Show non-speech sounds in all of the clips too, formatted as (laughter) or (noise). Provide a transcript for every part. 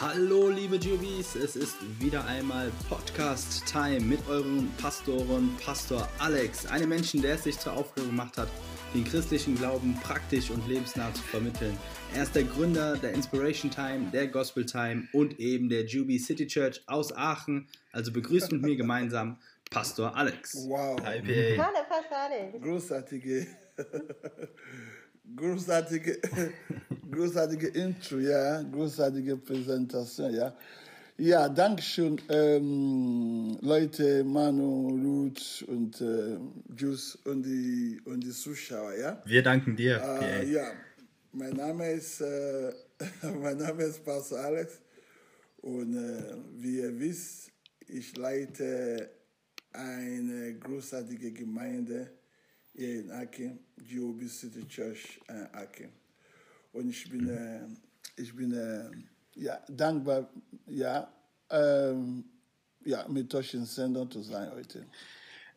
Hallo liebe GOBs, es ist wieder einmal Podcast Time mit eurem Pastoren Pastor Alex, einem Menschen, der es sich zur Aufgabe gemacht hat, den christlichen Glauben praktisch und lebensnah zu vermitteln. Er ist der Gründer der Inspiration Time, der Gospel Time und eben der Juby City Church aus Aachen. Also begrüßt mit mir gemeinsam Pastor Alex. Wow. Hi. Hallo, Pastor Alex. Großartige, (laughs) großartige, großartige Intro, ja, großartige Präsentation, ja. Ja, danke schön, ähm, Leute, Manu, Ruth und äh, Jus und die, und die Zuschauer, ja. Wir danken dir, Äh, PA. ja, mein Name ist, äh, (laughs) mein Name ist Pastor Alex und äh, wie ihr wisst, ich leite eine großartige Gemeinde hier in Aachen, GOB City Church äh, Aachen. Und ich bin, äh, ich bin äh, ja, dankbar, ja, ähm, ja, mit euch in Sendung zu sein heute.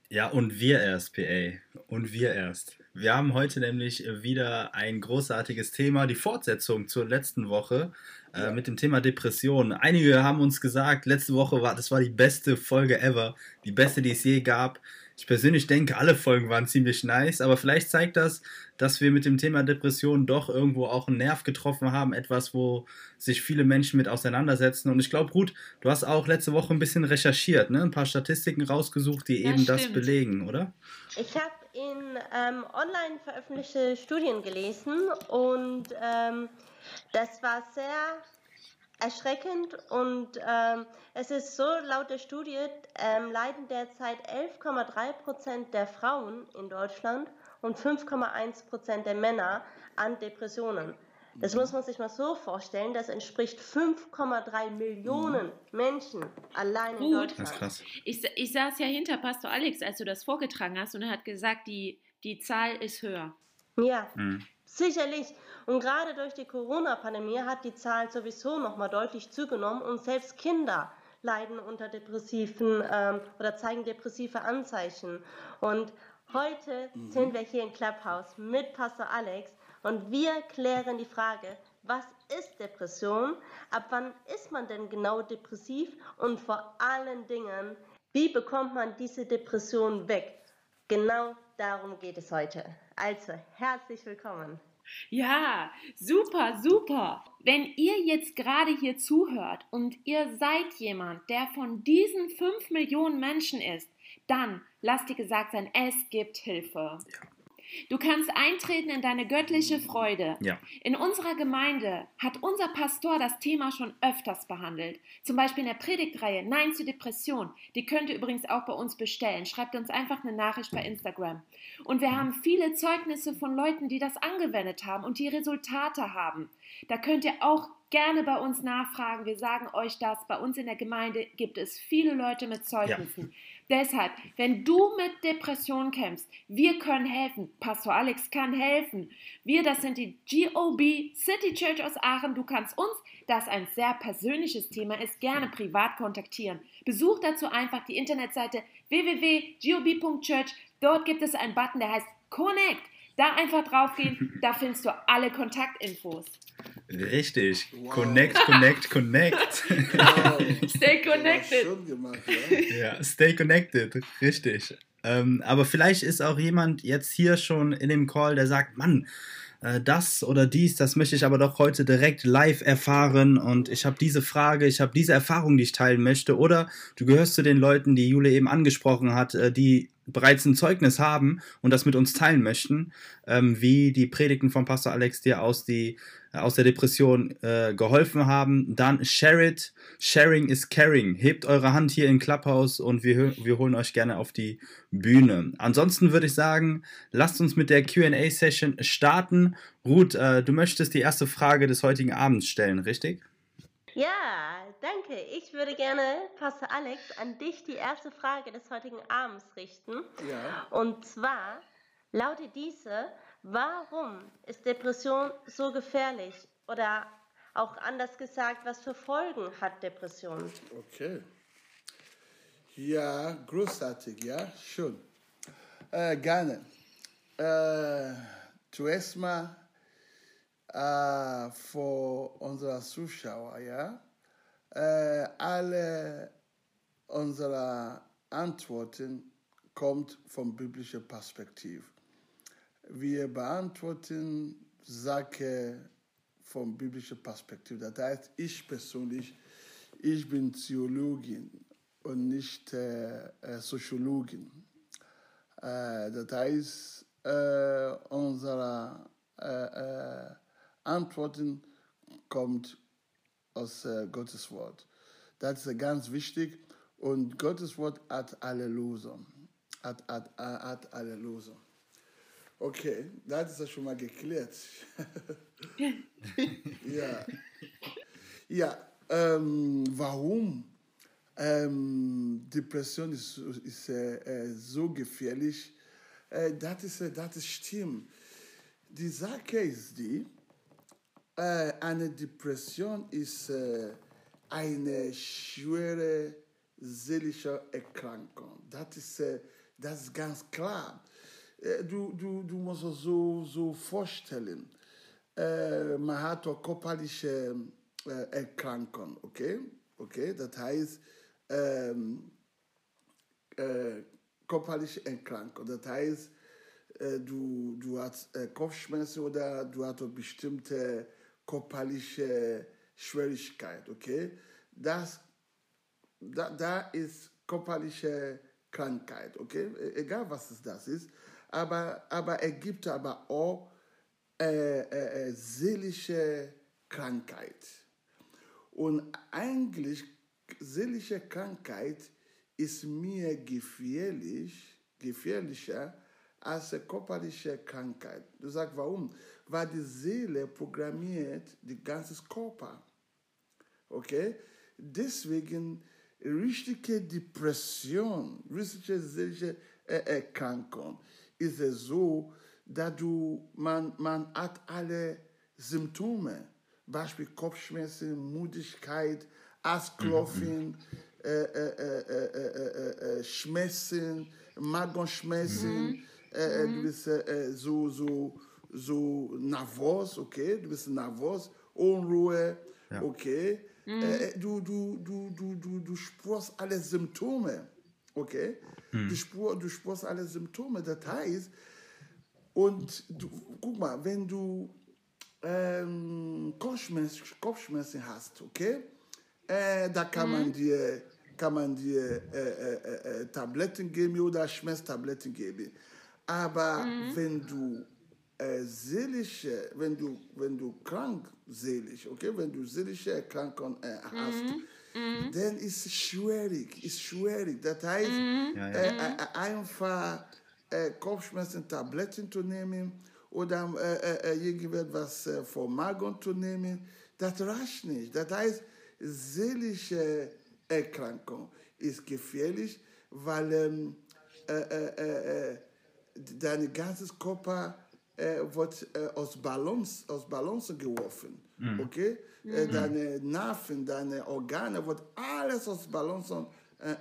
Ja, und wir erst, PA. Und wir erst. Wir haben heute nämlich wieder ein großartiges Thema, die Fortsetzung zur letzten Woche äh, mit dem Thema Depression. Einige haben uns gesagt, letzte Woche war das war die beste Folge ever, die beste, die es je gab. Ich persönlich denke, alle Folgen waren ziemlich nice, aber vielleicht zeigt das, dass wir mit dem Thema Depression doch irgendwo auch einen Nerv getroffen haben, etwas, wo sich viele Menschen mit auseinandersetzen. Und ich glaube, Ruth, du hast auch letzte Woche ein bisschen recherchiert, ne? ein paar Statistiken rausgesucht, die Das eben das stimmt. belegen, oder? Ich habe in ähm, online veröffentlichte Studien gelesen und ähm, das war sehr erschreckend und ähm, es ist so, laut der Studie ähm, leiden derzeit 11,3 Prozent der Frauen in Deutschland und 5,1 Prozent der Männer an Depressionen. Das muss man sich mal so vorstellen, das entspricht 5,3 Millionen Menschen allein in Gut. Deutschland. Das ist krass. Ich, ich saß ja hinter Pastor Alex, als du das vorgetragen hast, und er hat gesagt, die, die Zahl ist höher. Ja, Mhm. sicherlich. Und gerade durch die Corona-Pandemie hat die Zahl sowieso nochmal deutlich zugenommen und selbst Kinder leiden unter depressiven ähm, oder zeigen depressive Anzeichen. Und heute sind wir hier in Clubhouse mit Pastor Alex und wir klären die Frage, was ist Depression? Ab wann ist man denn genau depressiv? Und vor allen Dingen, wie bekommt man diese Depression weg? Genau darum geht es heute. Also, herzlich willkommen. Ja, super, super. Wenn ihr jetzt gerade hier zuhört und ihr seid jemand, der von diesen 5 Millionen Menschen ist, dann lasst dir gesagt sein, es gibt Hilfe. Du kannst eintreten in deine göttliche Freude. Ja. In unserer Gemeinde hat unser Pastor das Thema schon öfters behandelt. Zum Beispiel in der Predigtreihe Nein zur Depression. Die könnt ihr übrigens auch bei uns bestellen. Schreibt uns einfach eine Nachricht bei Instagram. Und wir haben viele Zeugnisse von Leuten, die das angewendet haben und die Resultate haben. Da könnt ihr auch gerne bei uns nachfragen. Wir sagen euch das. Bei uns in der Gemeinde gibt es viele Leute mit Zeugnissen. Deshalb, wenn du mit Depressionen kämpfst, wir können helfen. Pastor Alex kann helfen. Wir, das sind die GOB City Church aus Aachen. Du kannst uns, das ein sehr persönliches Thema ist, gerne privat kontaktieren. Besuch dazu einfach die Internetseite www.gob.church. Dort gibt es einen Button, der heißt Connect. Da einfach draufgehen, (laughs) da findest du alle Kontaktinfos. Richtig. Wow. Connect, connect, connect. Wow. (laughs) Stay connected. Schon gemacht, ja. ja, stay connected. Richtig. Ähm, aber vielleicht ist auch jemand jetzt hier schon in dem Call, der sagt, Mann, äh, das oder dies, das möchte ich aber doch heute direkt live erfahren und ich habe diese Frage, ich habe diese Erfahrung, die ich teilen möchte. Oder du gehörst zu den Leuten, die Jule eben angesprochen hat, äh, die bereits ein Zeugnis haben und das mit uns teilen möchten, ähm, wie die Predigten von Pastor Alex dir aus, die, äh, aus der Depression äh, geholfen haben, dann share it. Sharing is caring. Hebt eure Hand hier in Clubhouse und wir, wir holen euch gerne auf die Bühne. Ansonsten würde ich sagen, lasst uns mit der QA-Session starten. Ruth, äh, du möchtest die erste Frage des heutigen Abends stellen, richtig? Ja, danke. Ich würde gerne, Pastor Alex, an dich die erste Frage des heutigen Abends richten. Ja. Und zwar lautet diese, warum ist Depression so gefährlich? Oder auch anders gesagt, was für Folgen hat Depression? Okay. Ja, großartig, ja, schön. Äh, gerne. Äh, zuerst mal äh, für unsere Zuschauer, ja. Äh, alle unsere Antworten kommt vom biblischen Perspektiv. Wir beantworten Sachen vom biblischen Perspektiv. Das heißt, ich persönlich, ich bin Theologin und nicht äh, äh Soziologin. Äh, das heißt, äh, unsere Antworten kommt aus Gottes Wort. Das ist ganz wichtig und Gottes Wort hat alle Lösungen. Hat, hat, hat alle Lösungen. Okay, das ist ja schon mal geklärt. (laughs) ja. Ja, ähm, warum ähm, Depression ist, ist äh, äh, so gefährlich? Äh, das, ist, äh, das ist stimmt. Die Sache ist die, äh, eine Depression ist äh, eine schwere seelische Erkrankung. Das ist, das ist ganz klar. Du, du, du musst es so, so vorstellen. Man hat eine körperliche Erkrankung, okay? okay? Das heißt, ähm, äh, körperliche Erkrankung. Das heißt, äh, du, du hast äh, Kopfschmerzen oder du hast bestimmte körperliche Schwierigkeit, okay? Das, da, da ist körperliche Krankheit, okay? E, egal was es das ist. Aber, aber es gibt aber auch äh, äh, äh seelische Krankheit. Und eigentlich, seelische Krankheit ist mir gefährlich, gefährlicher als körperliche Krankheit. Du sagst, warum? Weil die Seele programmiert die ganze Körper. Okay? Deswegen richtige Depression, richtige seelische Erkrankung ist es so, dass du, man, man hat alle Symptome, Beispiel Kopfschmerzen, Müdigkeit, Askloffen, mhm. äh, äh, äh, Schmerzen, Magenschmerzen, mhm. bist so, so, so nervös, okay, du bist nervös, Unruhe, ja. okay, mhm. du, du, du, du, du, du spürst alle Symptome, okay, mhm. du, spür, du spürst alle Symptome, das heißt, und du, guck mal, wenn du ähm, Kopfschmerzen, Kopfschmerzen hast, okay, äh, da kann mhm. man dir, kann man dir äh, äh, äh, Tabletten geben oder Schmerztabletten geben. Aber mhm. wenn du äh, seelische, wenn du, wenn du krank seelisch, okay, wenn du seelische Erkrankungen äh, hast, mhm. mhm. dann ist es schwierig, ist schwierig. Das heißt, mhm. ja, ja. einfach Kopfschmerzen Tabletten zu nehmen oder äh, äh, irgendetwas äh, vom Magen zu nehmen, das reicht nicht. Das heißt, seelische Erkrankung ist gefährlich, weil ähm, äh, äh, äh dein ganzes Körper äh, wird äh, aus, Balance, aus Balance geworfen. Mhm. Okay? Mhm. deine Nerven, deine Organe wird alles aus Balance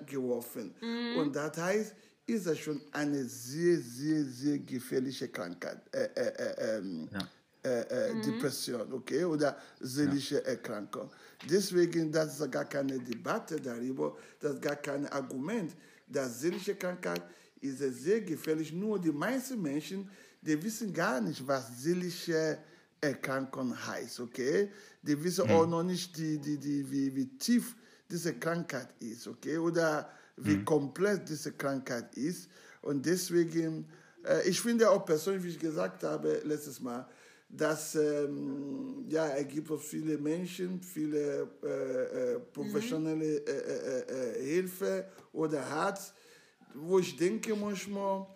geworfen. Mhm. Und das heißt, ist das schon eine sehr, sehr, sehr gefährliche Krankheit. Äh, äh, äh, ähm, ja. Äh, äh, mhm. Depression, okay, oder seelische ja. Erkrankung. Deswegen, das ist gar keine Debatte darüber, das ist gar kein Argument. Das seelische Krankheit ist sehr gefährlich. Nur die meisten Menschen, die wissen gar nicht, was seelische Erkrankung heißt, okay? Die wissen mhm. auch noch nicht, die, die, die, wie, wie tief diese Krankheit ist, okay? Oder wie mhm. komplex diese Krankheit ist. Und deswegen, äh, ich finde auch persönlich, wie ich gesagt habe letztes Mal, dass ähm, ja, es gibt auch viele Menschen, viele äh, äh, professionelle mhm. Äh, äh, äh, Hilfe oder hat, wo ich denke manchmal,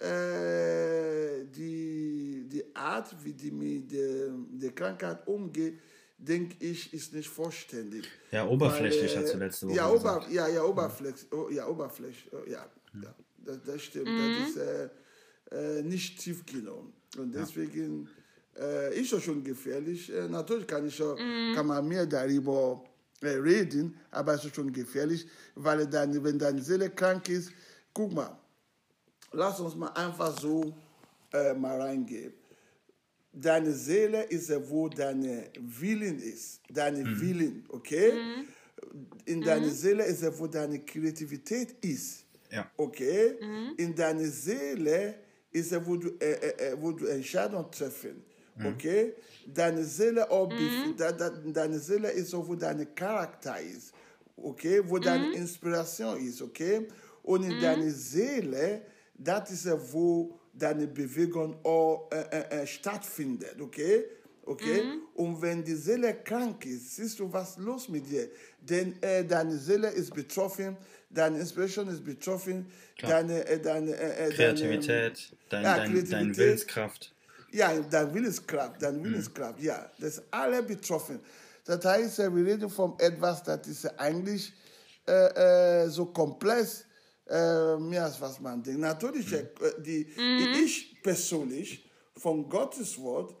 die, die Art, wie die mit der, der Krankheit umgeht, denke ich, ist nicht vollständig. Ja, oberflächlich hat du letzte Woche ja, Ober, ja, ja, Oberfläch, oh, ja, Oberfläch, oh, ja, ja, das, das stimmt. Mhm. Das ist äh, äh, nicht tief genug. Und deswegen ja. äh, ist das schon gefährlich. Äh, natürlich kann, ich, mhm. kann man mehr darüber äh, reden, aber es ist schon gefährlich, weil dann, wenn deine Seele krank ist, guck mal, lass uns mal einfach so äh, mal reingehen deine Seele ist, wo deine Willen ist. Deine mhm. Willen, okay? Mhm. In deiner Seele ist es, wo deine Kreativität ist. Ja. Okay? In deiner Seele ist es, wo du, äh, äh, äh, wo du Entscheidungen treffen. Okay? Deine Seele, auch bef- da, da, deine Seele ist auch, wo dein Charakter ist. Okay? Wo deine Inspiration ist. Okay? Und in deiner Seele, das ist wo deine Bewegung auch äh, äh, äh, stattfindet. Okay? Okay? Und wenn die Seele krank ist, siehst du, was los mit dir? Denn äh, deine Seele ist betroffen, deine Inspiration ist betroffen, deine, äh, deine, äh, äh, Kreativität, dein, Ja, dein, Kreativität. dein Willenskraft. ja, dein Willenskraft, dein Willenskraft, ja, das ist alle betroffen. Das heißt, äh, wir reden von etwas, das ist eigentlich so komplex, äh, mehr als was man denkt. Natürlich, äh, die, die ich persönlich von Gottes Wort,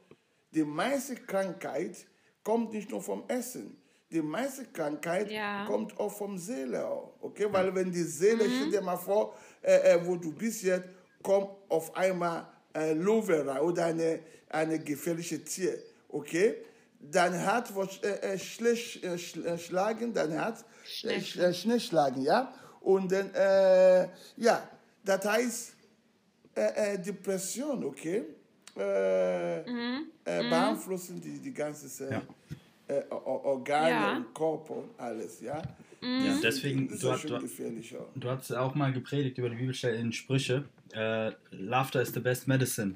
die meiste Krankheit kommt nicht nur vom Essen. Die meiste Krankheit Ja. kommt auch vom Seele. Auch, okay? Weil wenn die Seele, stell dir mal vor, äh, äh, wo du bist jetzt, kommt auf einmal äh, Lovera oder eine, eine gefährliche Tier. Okay? Dein Herz wird äh, äh, schlecht äh, schl äh, schlagen, dein Herz äh, sch äh, schnell schlagen, ja? Und dann, äh, ja, das heißt, äh, äh, Depression, okay, äh, äh, beeinflussen die, die ganze äh, äh, Or- Organe Ja. und Körper und alles, ja. Ja, deswegen, du, ja hast- schon du, du hast auch mal gepredigt über die Bibelstelle in Sprüche. Äh, Laughter is the best medicine.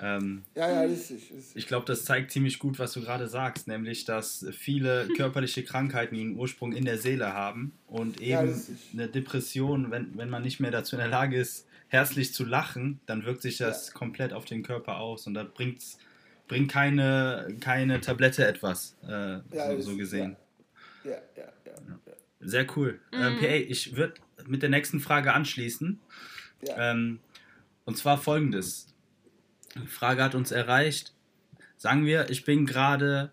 Ähm, Ja, ja, richtig. richtig. ich glaube, das zeigt ziemlich gut, was du gerade sagst, nämlich, dass viele körperliche Krankheiten ihren Ursprung in der Seele haben und Ja, eben richtig. eine Depression, wenn, wenn man nicht mehr dazu in der Lage ist, herzlich zu lachen, dann wirkt sich das komplett auf den Körper aus und da bringt's, bringt keine, keine Tablette etwas, äh, Ja, so, so gesehen. Ja, ja, ja. ja. Sehr cool. Ähm, PA, ich würde mit der nächsten Frage anschließen. Ja. Ähm, und zwar folgendes. Die Frage hat uns erreicht. Sagen wir, ich bin gerade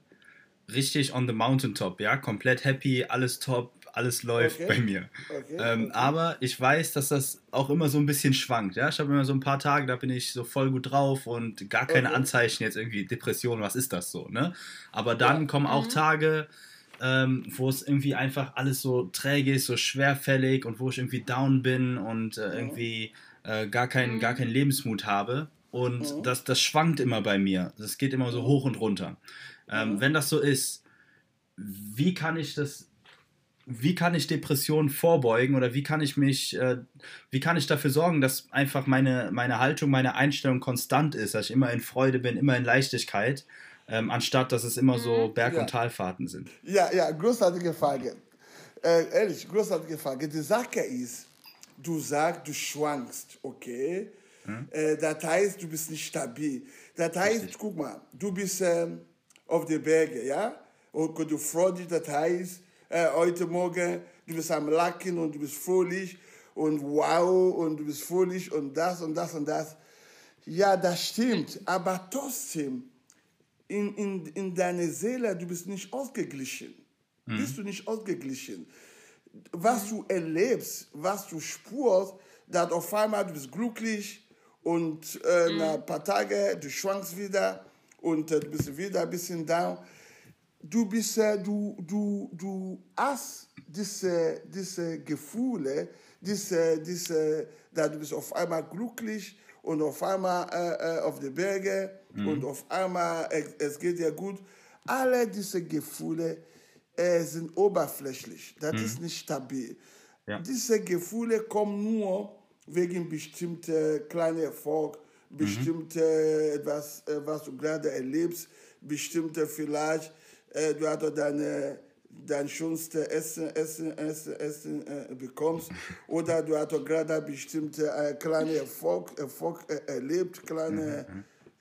richtig on the mountaintop, ja, komplett happy, alles top, alles läuft Okay. bei mir. Okay, Ähm, okay. Aber ich weiß, dass das auch immer so ein bisschen schwankt. Ja? Ich habe immer so ein paar Tage, da bin ich so voll gut drauf und gar keine Okay. Anzeichen jetzt irgendwie Depression, was ist das so. Ne? Aber dann Ja. kommen auch Tage, ähm, wo es irgendwie einfach alles so träge ist, so schwerfällig und wo ich irgendwie down bin und äh, irgendwie äh, gar, keinen, gar keinen Lebensmut habe. Und das, das schwankt immer bei mir. Das geht immer so hoch und runter. Ähm, Wenn das so ist, wie kann ich das wie kann ich Depressionen vorbeugen oder wie kann ich mich, äh, wie kann ich dafür sorgen, dass einfach meine, meine Haltung, meine Einstellung konstant ist, dass ich immer in Freude bin, immer in Leichtigkeit, ähm, anstatt dass es immer so Berg- Ja. und Talfahrten sind. Ja, ja, großartige Frage. Äh, ehrlich, großartige Frage. Die Sache ist, du sagst, du schwankst, okay? Äh, das heißt, du bist nicht stabil. Das heißt, guck mal, du bist ähm, auf den Bergen, ja? Und du freust dich, das heißt, äh, heute Morgen, du bist am Lachen und du bist fröhlich und wow und du bist fröhlich und das und das und das. Ja, das stimmt, aber trotzdem, in, in, in deiner Seele, du bist nicht ausgeglichen. Bist du nicht ausgeglichen. Was du erlebst, was du spürst, dass auf einmal du bist glücklich und äh, nach ein paar Tagen du schwankst wieder und äh, du bist wieder ein bisschen down. Du bist, äh, du, du, du hast diese, diese Gefühle, diese, diese, dass du bist auf einmal glücklich und auf einmal äh, äh, auf den Bergen und auf einmal es, es geht dir gut. Alle diese Gefühle äh, sind oberflächlich. Das ist nicht stabil. Ja. Diese Gefühle kommen nur wegen bestimmter kleiner Erfolg, bestimmte etwas, äh, was du gerade erlebst, bestimmte vielleicht, äh, du hast deine dein schönstes Essen, Essen, Essen, Essen äh, bekommst. (laughs) Oder du hast gerade bestimmte äh, kleine Erfolg, Erfolg äh, erlebt, kleine,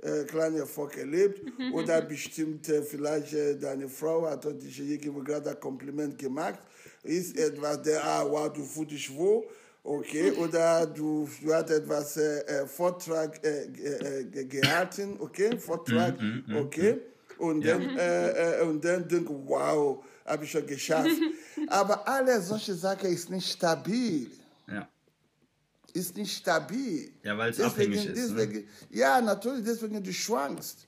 äh, kleine Erfolg erlebt. Oder bestimmte vielleicht äh, deine Frau hat dich irgendwo gerade ein Kompliment gemacht, ist etwas der, ah, wow, du fühlst dich wohl, okay, oder du, du hast etwas äh, äh, Vortrag äh, äh, gehalten, okay, Vortrag, okay, und dann, äh, äh, und dann denk, wow, habe ich schon geschafft. (laughs) Aber alle solche Sachen ist nicht stabil. Ja. Ist nicht stabil. Ja, weil es Deswegen- abhängig ist, ne? Deswegen, Ja, natürlich, deswegen du schwankst.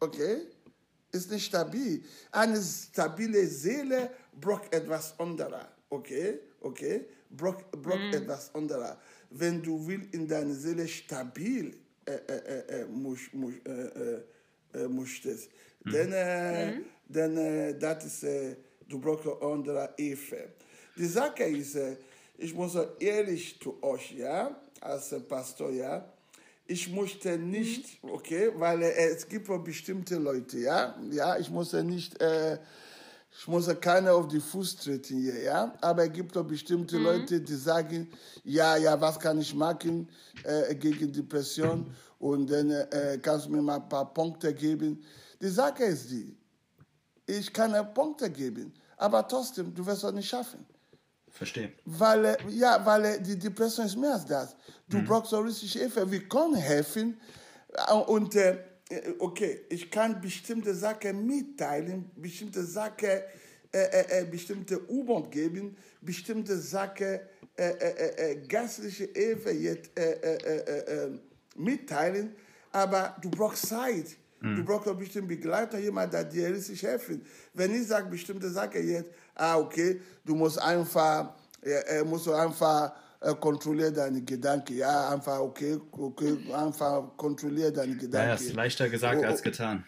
Okay? Ist nicht stabil. Eine stabile Seele braucht etwas anderes. Okay? Okay? Braucht, braucht Mhm. etwas anderes. Wenn du willst in deiner Seele stabil äh, äh, äh, äh, musch, musch, äh, äh, äh, möchtest, dann, äh, dann äh, das ist, äh, du brauchst eine andere Hilfe. Die Sache ist, äh, ich muss ehrlich zu euch, ja, als äh, Pastor, ja, ich möchte nicht, okay, weil äh, es gibt bestimmte Leute, ja, ja, ich muss ja nicht, äh, ich muss ja keiner auf die Fuß treten hier, ja, aber es gibt auch bestimmte Leute, die sagen, ja, ja, was kann ich machen äh, gegen Depression und dann äh, kannst du mir mal ein paar Punkte geben. Die Sache ist die, ich kann ja Punkte geben, aber trotzdem, du wirst es nicht schaffen. Verstehe. Weil, äh, ja, weil äh, die Depression ist mehr als das. Du brauchst so richtig Hilfe. Wir können helfen. Äh, Und äh, okay, ich kann bestimmte Sachen mitteilen, bestimmte Sachen, äh, äh, äh, bestimmte U-Bahn geben, bestimmte Sachen, äh, äh, äh, äh, geistliche Hilfe jetzt, äh, äh, äh, äh, äh, mitteilen. Aber du brauchst Zeit. Du brauchst auch bestimmt Begleiter, jemand, der dir richtig helfen. Wenn ich sage bestimmte Sachen jetzt, ah, okay, du musst einfach, äh, äh, musst du einfach äh, kontrollieren deine Gedanken. Ja, einfach, okay, okay, einfach kontrollieren deine Gedanken. ja, ist leichter gesagt Oh, als oh. getan.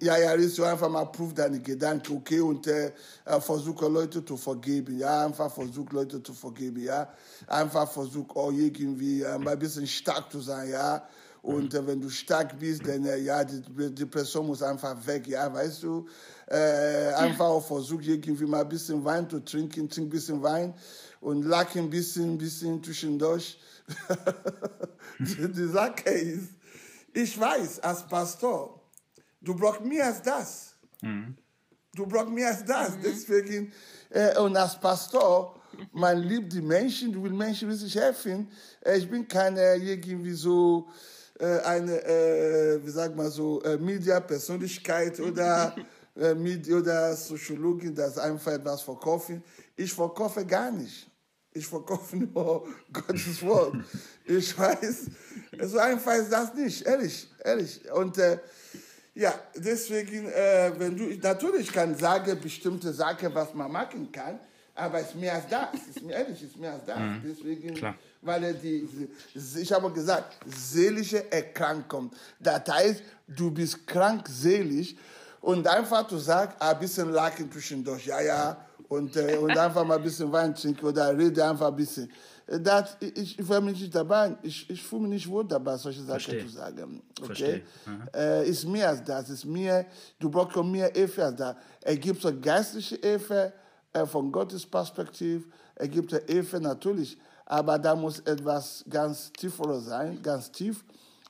Ja, ja, ist so einfach mal prüf deine Gedanken, okay, und äh, äh, versuche Leute zu vergeben, ja, einfach versuch Leute zu vergeben, ja, einfach versuch auch irgendwie äh, ein bisschen stark zu sein, ja, und äh, wenn du stark bist, dann, äh, ja, die die Depression muss einfach weg, ja, weißt du, äh, einfach auch versuch irgendwie mal ein bisschen Wein zu trinken, trink ein bisschen Wein und lach ein bisschen, ein bisschen zwischendurch. (laughs) die, die Sache ist, ich weiß, als Pastor, Du brauchst mehr als das. Du brauchst mehr als das. Deswegen, äh, und als Pastor, man liebt die Menschen, du willst Menschen wirklich helfen. Äh, ich bin keine irgendwie so eine, äh, wie sagt man so, äh, Media-Persönlichkeit oder, (laughs) äh, Media oder Soziologin, das einfach etwas verkaufen. Ich verkaufe gar nicht. Ich verkaufe (laughs) nur Gottes Wort. Ich weiß, so einfach ist das nicht, ehrlich, ehrlich. Und äh, ja, deswegen, äh, wenn du, natürlich kann sagen, bestimmte Sachen, was man machen kann, aber es ist mehr als das. Ist mir ehrlich, es ist mehr als das. Deswegen, Klar. Weil er die, ich habe gesagt, seelische Erkrankung. Das heißt, du bist krank seelisch und einfach zu sagen, ein bisschen lachen zwischendurch, ja, ja, und, äh, und einfach mal ein bisschen Wein trinken oder rede einfach ein bisschen. Das, ich, ich fühle mich nicht dabei, ich, ich fühle mich nicht wohl dabei, solche Sachen Verstehe. zu sagen. Okay? Äh, ist mehr als das, ist mehr, du brauchst mehr Hilfe als das. Es gibt so geistliche Hilfe äh, von Gottes Perspektive, es gibt Hilfe natürlich, aber da muss etwas ganz tieferes sein, ganz tief.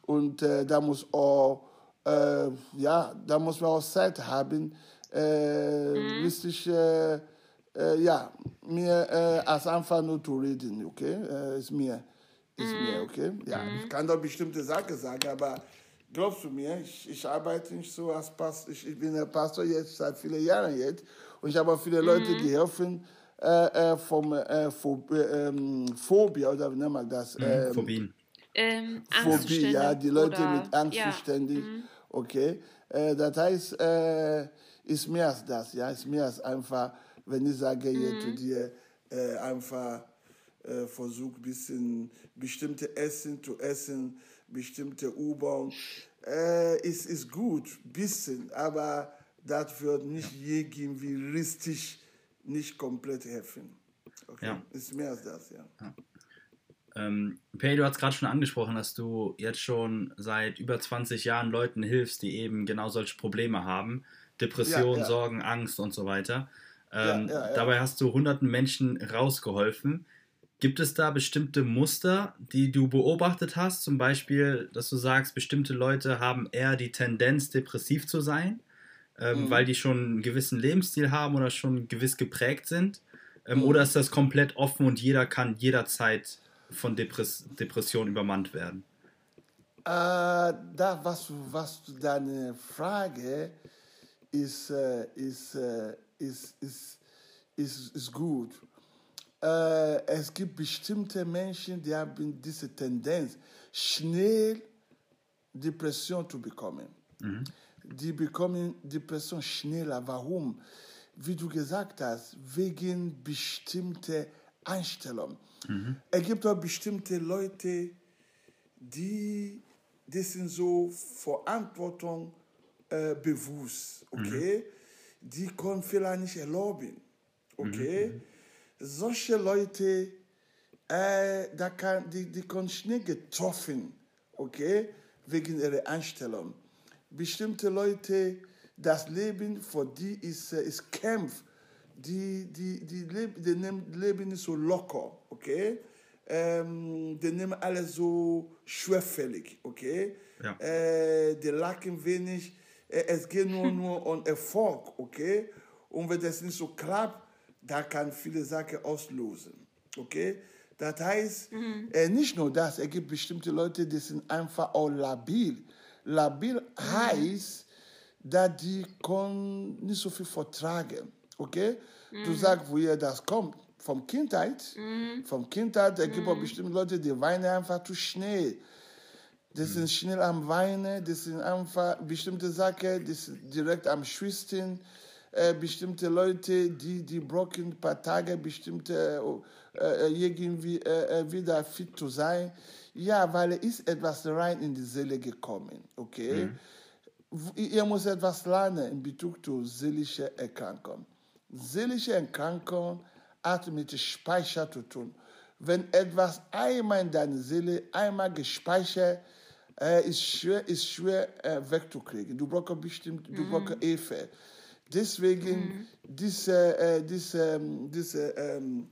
Und äh, da muss auch, äh, ja, da muss man auch Zeit haben, äh, richtig, äh, äh, ja, mir äh, als einfach nur zu reden, okay, äh, ist mir, ist mir, okay, ja, ich kann doch bestimmte Sachen sagen, aber glaubst du mir, ich, ich arbeite nicht so als Pastor, ich, ich bin der Pastor jetzt seit vielen Jahren jetzt. Und ich habe auch viele Leute geholfen äh, äh, vom äh, Pho- äh, ähm, Phobia, oder wie nennt man das? Ähm, Phobien. Ähm, Phobie, ja, die Leute oder- mit Angst ja. ständig. Okay, äh, das heißt, äh, ist mehr als das, ja, ist mehr als einfach, wenn ich sage hier zu dir, äh, einfach äh, versuch bisschen bestimmte Essen zu essen, bestimmte U-Bahn, äh, ist, ist gut, bisschen, aber das wird nicht irgendwie richtig, nicht komplett helfen. Okay, Ja. ist mehr als das, ja. Ähm, Pei, du hast gerade schon angesprochen, dass du jetzt schon seit über 20 Jahren Leuten hilfst, die eben genau solche Probleme haben. Depression, Ja, ja. Sorgen, Angst und so weiter. Ähm, Ja, ja, ja. Dabei hast du hunderten Menschen rausgeholfen. Gibt es da bestimmte Muster, die du beobachtet hast? Zum Beispiel, dass du sagst, bestimmte Leute haben eher die Tendenz, depressiv zu sein, ähm, Mhm. weil die schon einen gewissen Lebensstil haben oder schon gewiss geprägt sind? Ähm, Oder ist das komplett offen und jeder kann jederzeit von Depress Depression übermannt werden? Äh, da, was, was deine Frage ist, äh, ist, äh, ist, ist, ist, ist gut. Äh, es gibt bestimmte Menschen, die haben diese Tendenz, schnell Depression zu bekommen. Die bekommen Depression schneller. Warum? wie du gesagt hast, wegen bestimmter Einstellungen. Es gibt auch bestimmte Leute, die, die sind so Verantwortung äh, bewusst, okay? Die können vielleicht nicht erlauben, okay? Solche Leute, äh, da kann, die, die können schnell getroffen, okay? Wegen ihrer Einstellung. Bestimmte Leute, das Leben für die ist, äh, ist Kampf. Die, die, die, leb, die nehmen Leben nicht so locker, okay? Ähm, die nehmen alles so schwerfällig, okay? Ja. Äh, die lachen wenig. Äh, es geht nur, (laughs) nur um Erfolg, okay? Und wenn das nicht so klappt, da kann viele Sachen auslösen, okay? Das heißt, äh, nicht nur das, es gibt bestimmte Leute, die sind einfach auch labil. Labil heißt, dass die können nicht so viel vertragen, okay? Du sagst, woher das kommt. Vom Kindheit, vom Kindheit, es gibt auch bestimmte Leute, die weinen einfach zu schnell. Die sind schnell am Weinen, die sind einfach bestimmte Sachen, die sind direkt am Schwitzen. Äh, bestimmte Leute, die, die brauchen ein paar Tage, bestimmte äh, äh, irgendwie äh, äh, wieder fit zu sein. Ja, weil es ist etwas rein in die Seele gekommen, okay? W- Ihr muss etwas lernen in Bezug zu seelischer Erkrankung. Seelische Erkrankung hat mit Speicher zu tun. Wenn etwas einmal in deiner Seele einmal gespeichert äh, ist schwer, ist schwer äh, wegzukriegen. Du brauchst bestimmt, du brauchst Hilfe. Deswegen diese, äh, diese, ähm, diese ähm,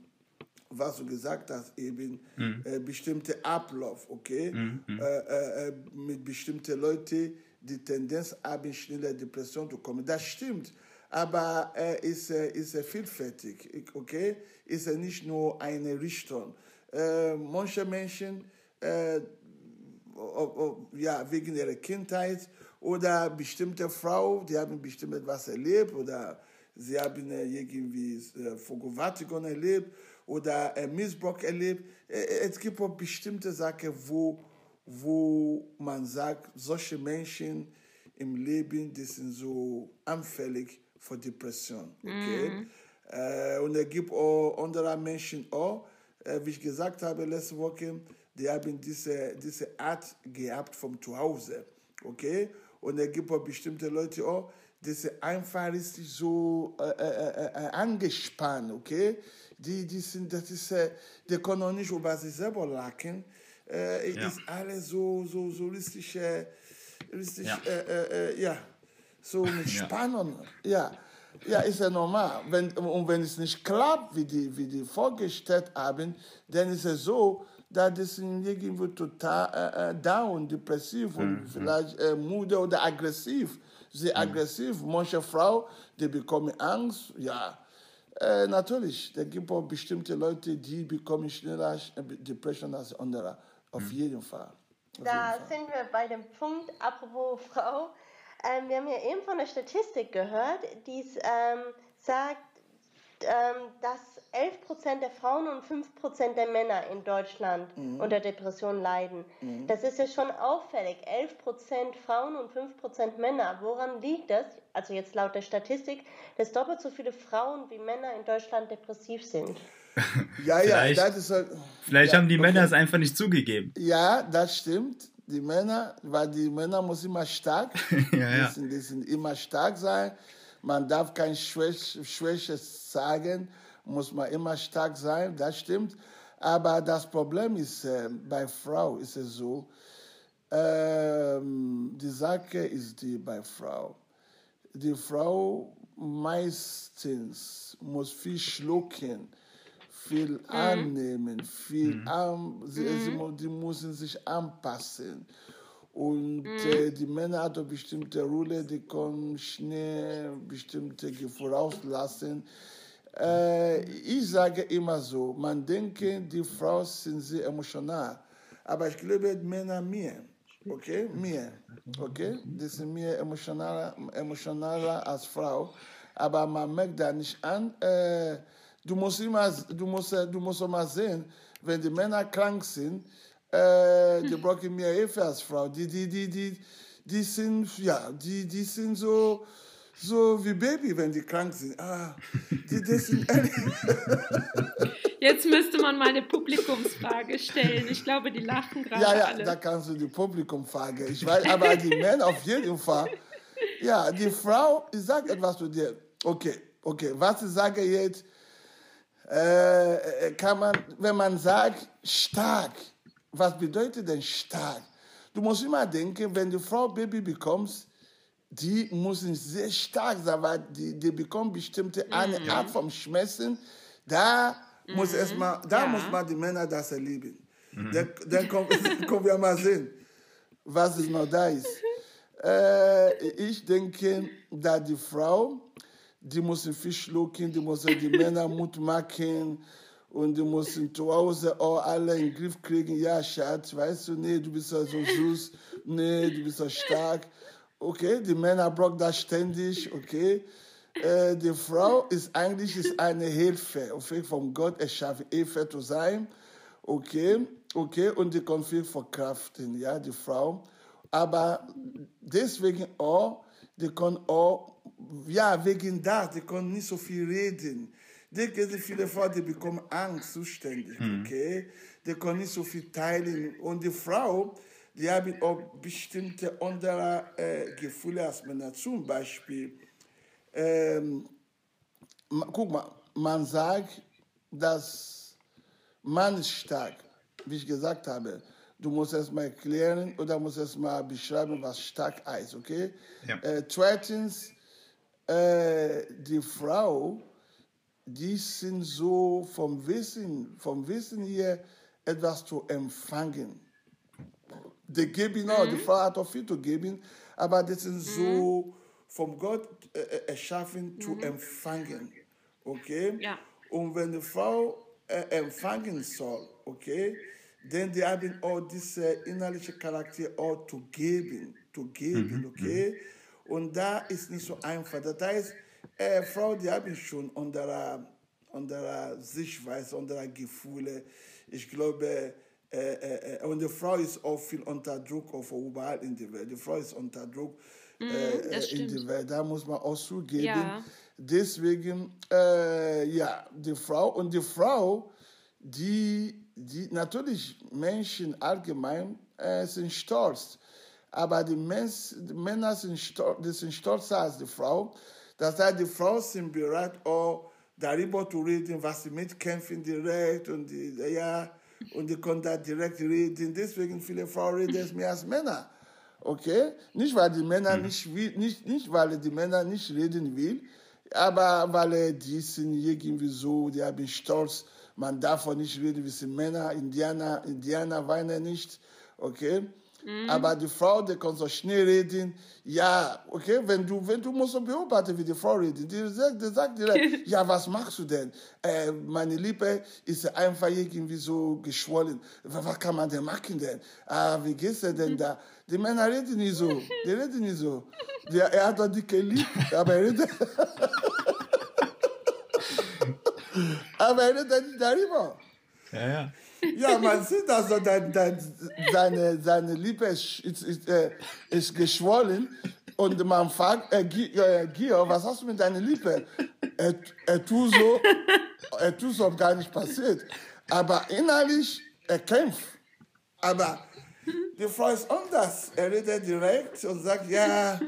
was du gesagt hast, eben äh, bestimmte Ablauf, okay, äh, äh, äh, mit bestimmten Leuten die Tendenz haben, schneller Depression zu kommen. Das stimmt, aber er ist, äh, ist er vielfältig, okay, ist nicht nur eine Richtung. Äh, manche Menschen äh, ob, ob, ja, wegen ihrer Kindheit oder bestimmte Frau, die haben bestimmt etwas erlebt oder sie haben äh, irgendwie äh, Vergewaltigung erlebt oder äh, Missbrauch erlebt. Es gibt auch bestimmte Sachen, wo, wo man sagt, solche Menschen im Leben, die sind so anfällig für Depression. Okay? Äh, und es gibt auch andere Menschen auch, äh, wie ich gesagt habe letzte Woche, die haben diese, diese Art gehabt vom Zuhause. Okay? Und es gibt auch bestimmte Leute auch, die sind einfach richtig so äh, äh, äh, angespannt. Okay? Die, die, sind, das ist, äh, die können auch nicht über sich selber lachen. Äh, es Ja. ist alles so, so, so richtig, äh, richtig Ja. äh, äh, äh, ja, so mit. Spannung. Ja. Ja, ist ja normal. Wenn, und wenn es nicht klappt, wie die, wie die vorgestellt haben, dann ist es so, dass die sind irgendwie total äh, äh, down, depressiv und vielleicht äh, müde oder aggressiv. Sehr aggressiv. Manche Frau, die bekommen Angst, ja. Äh, natürlich, da gibt auch bestimmte Leute, die bekommen schneller äh, Depression als andere. Auf jeden Fall. Auf Da jeden Fall. sind wir bei dem Punkt, apropos Frau. Ähm, wir haben ja eben von der Statistik gehört, die es, ähm, sagt, dass 11% der Frauen und 5% der Männer in Deutschland unter Depressionen leiden. Das ist ja schon auffällig. 11% Frauen und 5% Männer. Woran liegt das? Also jetzt laut der Statistik, dass doppelt so viele Frauen wie Männer in Deutschland depressiv sind. (laughs) Ja, ja, Vielleicht- das ist halt, Vielleicht ja, haben die okay. Männer es einfach nicht zugegeben. Ja, das stimmt. Die Männer, weil die Männer muss immer stark, (laughs) Ja, ja. Die, sind, die sind immer stark sein. Man darf kein Schwäch, Schwäche sagen, muss man immer stark sein, das stimmt. Aber das Problem ist, äh, bei Frau ist es so, ähm, die Sache ist die bei Frau. Die Frau meistens muss viel schlucken, viel annehmen, viel an, sie, sie, mu- die müssen sich anpassen. Und äh, die Männer haben bestimmte Rolle, die können schnell bestimmte Gefühle rauslassen. Äh, ich sage immer so, man denke, die Frauen sind sehr emotional. Aber ich glaube, Männer mehr. Okay? Mehr. Okay? Die sind mehr emotionaler, emotionaler als Frau. Aber man merkt da nicht an. Äh, du musst immer, du musst, du musst immer sehen, wenn die Männer krank sind, äh, die brauchen mehr Hilfe als Frau. Die, die, die, die, die sind, ja, die, die sind so, so wie Baby, wenn die krank sind. Ah, die, das sind (laughs) Jetzt müsste man mal eine Publikumsfrage stellen. Ich glaube, die lachen gerade Ja, ja, alle. da kannst du die Publikumfrage. Ich weiß, aber die (laughs) Männer auf jeden Fall. Ja, die Frau, ich sage etwas zu dir. Okay, okay, was ich sage jetzt, äh, kann man, wenn man sagt stark, was bedeutet denn stark? Du musst immer denken, wenn die Frau Baby bekommst, die müssen sehr stark sein, weil die, die bekommen bestimmte eine Art von Schmerzen. Da muss erstmal, da Ja. muss man die Männer das erleben. Dann, dann kommen, (laughs) kommen wir mal sehen, was es noch da ist. Äh, ich denke, da die Frau, die müssen viel schlucken, die müssen die Männer Mut machen und die müssen zu Hause auch alle in den Griff kriegen. Ja, Schatz, weißt du, nee, du bist ja so süß, nee, du bist so stark. Okay, die Männer brauchen das ständig, okay. Äh, die Frau ist eigentlich ist eine Hilfe, okay, von Gott erschaffen, Hilfe zu sein, okay, okay, und die kann viel verkraften, ja, die Frau. Aber deswegen auch, die kann auch, ja, wegen das, die kann nicht so viel reden. Die gibt viele Frauen, die bekommen Angst zuständig, okay? Die können nicht so viel teilen. Und die Frau, die haben auch bestimmte andere äh, Gefühle als Männer. Zum Beispiel, ähm, guck mal, man sagt, dass Mann ist stark, wie ich gesagt habe. Du musst erst mal erklären oder musst erst mal beschreiben, was stark heißt, okay? Ja. Äh, zweitens, äh, die Frau, die sind so vom Wissen, vom Wissen her etwas zu empfangen. Die geben auch, die Frau hat auch viel zu geben, aber das sind so vom Gott äh, äh, erschaffen zu empfangen. Okay? Ja. Und wenn die Frau äh, empfangen soll, okay, dann die haben auch diese innerliche Charakter auch zu geben, zu geben, okay? Und da ist nicht so einfach. Das heißt, äh, Frau, die haben schon unserer, unserer Sichtweise, unserer Gefühle, ich glaube, äh, äh, äh, und die Frau ist auch viel unter Druck auf überall in der Welt. Die Frau ist unter Druck äh, in der. Welt. Da muss man auch zugeben. Ja. Deswegen, ja, die Frau und die Frau, die, die natürlich Menschen allgemein sind stolz, aber die, Mens, die Männer sind, stolz, die sind stolzer als die Frau. Das heißt, die Frau sind bereit, auch darüber zu reden, was sie mitkämpfen direkt und die, ja, und die können da direkt reden. Deswegen viele Frauen reden mehr als Männer. Okay? Nicht, weil die Männer nicht, will, nicht, nicht, weil die Männer nicht reden will, aber weil die sind irgendwie so, die haben Stolz, man darf nicht reden, wir sind Männer, Indianer, Indianer weinen nicht, okay? Aber die Frau, die kann so schnell reden, ja, okay, wenn du, wenn du musst so beobachten, wie die Frau redet, die sagt, die sagt direkt, ja, was machst du denn? Äh, meine Lippe ist einfach irgendwie so geschwollen. Was kann man denn machen denn? Ah, wie geht's dir denn da? Die Männer reden nicht so, die reden nicht so. Die, er hat doch dicke Lippen, aber er redet, aber er redet nicht darüber. Ja, ja. Ja, man sieht also, dein, dein, seine, seine Lippe ist, ist, äh, ist geschwollen und man fragt, äh, äh, Gio, was hast du mit deiner Lippe? Er, er tut so, er tut so, gar nicht passiert. Aber innerlich, er kämpft. Aber die Frau ist anders. Er redet direkt und sagt, ja,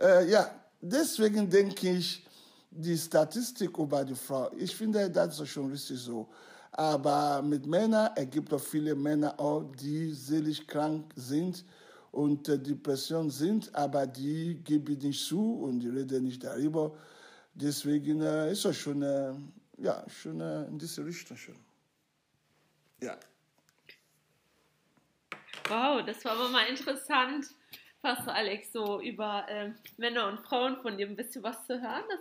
äh, ja. Deswegen denke ich, die Statistik über die Frau, ich finde, das schon richtig so. Aber mit Männern, es gibt auch viele Männer auch, die seelisch krank sind und äh, Depression sind, aber die geben nicht zu und die reden nicht darüber. Deswegen äh, ist es schon, äh, ja, schon äh, in diese Richtung schon. Ja. Wow, das war aber mal interessant, Pastor Alex, so über ähm, Männer und Frauen von dir ein bisschen was zu hören. Das,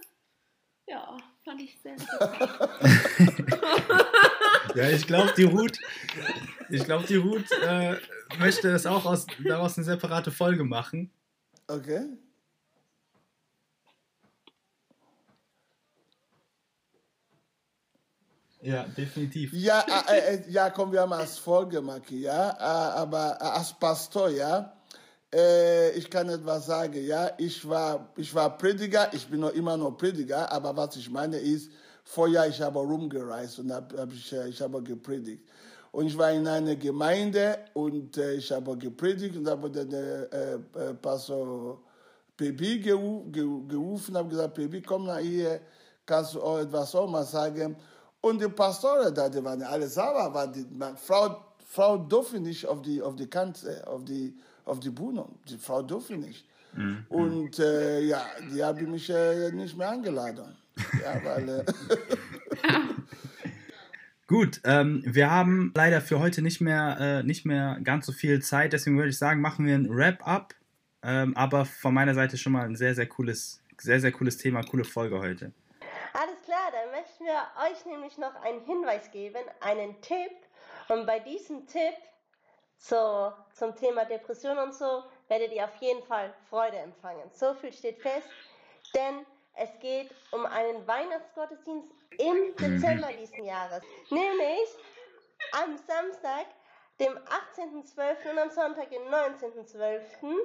ja, fand ich sehr interessant. (laughs) Ja, ich glaube, die Ruth, ich glaube, die Ruth äh, möchte es auch aus, daraus eine separate Folge machen. Okay. Ja, definitiv. Ja, äh, äh, ja, komm, wir haben als Folge machen, ja, äh, aber äh, als Pastor, ja, äh, ich kann etwas sagen. Ja, ich war, ich war Prediger, ich bin noch immer noch Prediger, aber was ich meine ist, vorher ich habe rumgereist und hab, hab ich, äh, ich habe gepredigt. Und ich war in einer Gemeinde und äh, ich habe gepredigt und habe den äh, äh, Pastor Pebi gerufen, habe gesagt, Pebi, komm nach hier, kannst du auch etwas auch mal sagen. Und die Pastoren da, die waren alle sauer, war die Frau, Frau durfte nicht auf die, auf die Kante, auf die, auf die Bühne. Die Frau durfte nicht. Mhm. Und äh, ja, die habe mich äh, nicht mehr eingeladen. Ja, weil. Äh (laughs) Gut, ähm, wir haben leider für heute nicht mehr, äh, nicht mehr ganz so viel Zeit, deswegen würde ich sagen, machen wir ein Wrap-up. Ähm, aber von meiner Seite schon mal ein sehr, sehr cooles, sehr, sehr cooles Thema, coole Folge heute. Alles klar, dann möchten wir euch nämlich noch einen Hinweis geben, einen Tipp. Und bei diesem Tipp so, zum Thema Depression und so werdet ihr auf jeden Fall Freude empfangen. So viel steht fest, denn es geht um einen Weihnachtsgottesdienst im mhm. Dezember diesen Jahres. Nämlich am Samstag, dem 18.12. und am Sonntag, dem 19.12.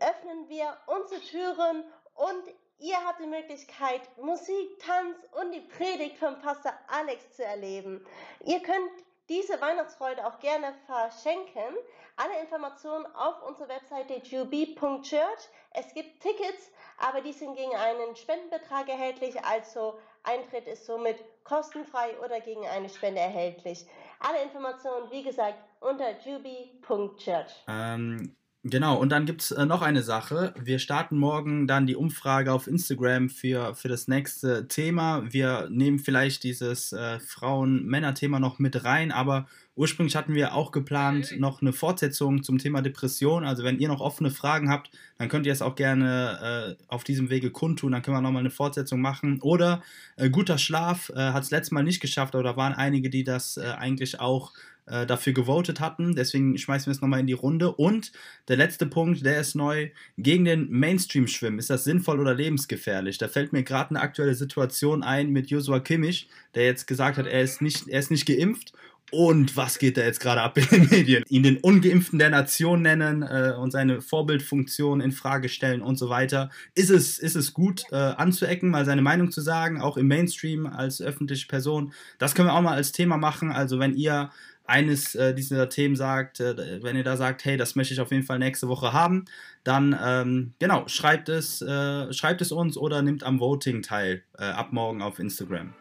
öffnen wir unsere Türen und ihr habt die Möglichkeit, Musik, Tanz und die Predigt von Pastor Alex zu erleben. Ihr könnt diese Weihnachtsfreude auch gerne verschenken. Alle Informationen auf unserer Webseite jub.church. Es gibt Tickets, aber die sind gegen einen Spendenbetrag erhältlich, also Eintritt ist somit kostenfrei oder gegen eine Spende erhältlich. Alle Informationen, wie gesagt, unter jubi.church. Ähm, Genau, und dann gibt es äh, noch eine Sache. Wir starten morgen dann die Umfrage auf Instagram für, für das nächste Thema. Wir nehmen vielleicht dieses äh, Frauen-Männer-Thema noch mit rein, aber ursprünglich hatten wir auch geplant noch eine Fortsetzung zum Thema Depression. Also wenn ihr noch offene Fragen habt, dann könnt ihr es auch gerne äh, auf diesem Wege kundtun. Dann können wir nochmal eine Fortsetzung machen. Oder äh, guter Schlaf äh, hat es letztes Mal nicht geschafft, aber da waren einige, die das äh, eigentlich auch äh, dafür gewotet hatten. Deswegen schmeißen wir es nochmal in die Runde. Und der letzte Punkt, der ist neu. Gegen den Mainstream-Schwimmen, ist das sinnvoll oder lebensgefährlich? Da fällt mir gerade eine aktuelle Situation ein mit Joshua Kimmich, der jetzt gesagt hat, er ist nicht, er ist nicht geimpft und was geht da jetzt gerade ab in den Medien? Ihn den Ungeimpften der Nation nennen äh, und seine Vorbildfunktion in Frage stellen und so weiter. Ist es, ist es gut äh, anzuecken, mal seine Meinung zu sagen, auch im Mainstream als öffentliche Person? Das können wir auch mal als Thema machen. Also wenn ihr eines äh, dieser Themen sagt, äh, wenn ihr da sagt, hey, das möchte ich auf jeden Fall nächste Woche haben, dann ähm, genau, schreibt es, äh, schreibt es uns oder nimmt am Voting teil äh, ab morgen auf Instagram.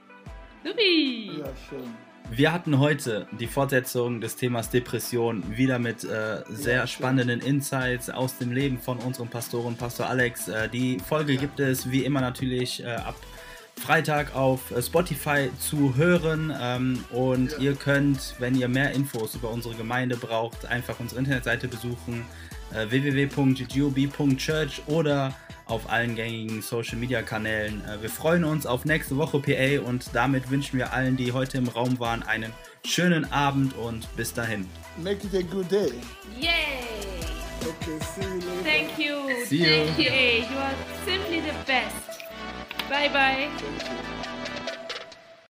Supi! Ja, schön. Wir hatten heute die Fortsetzung des Themas Depression wieder mit äh, sehr ja, spannenden Insights aus dem Leben von unserem Pastoren, Pastor Alex. Äh, die Folge ja. gibt es wie immer natürlich ab Freitag auf äh, Spotify zu hören. Ähm, und ja. ihr könnt, wenn ihr mehr Infos über unsere Gemeinde braucht, einfach unsere Internetseite besuchen äh, www.gob.church oder auf allen gängigen Social Media Kanälen. Äh, wir freuen uns auf nächste Woche PA und damit wünschen wir allen, die heute im Raum waren, einen schönen Abend und bis dahin. Make it a good day. Yay! Okay, see you later. Thank you. See you. Thank you. You are simply the best. Bye bye.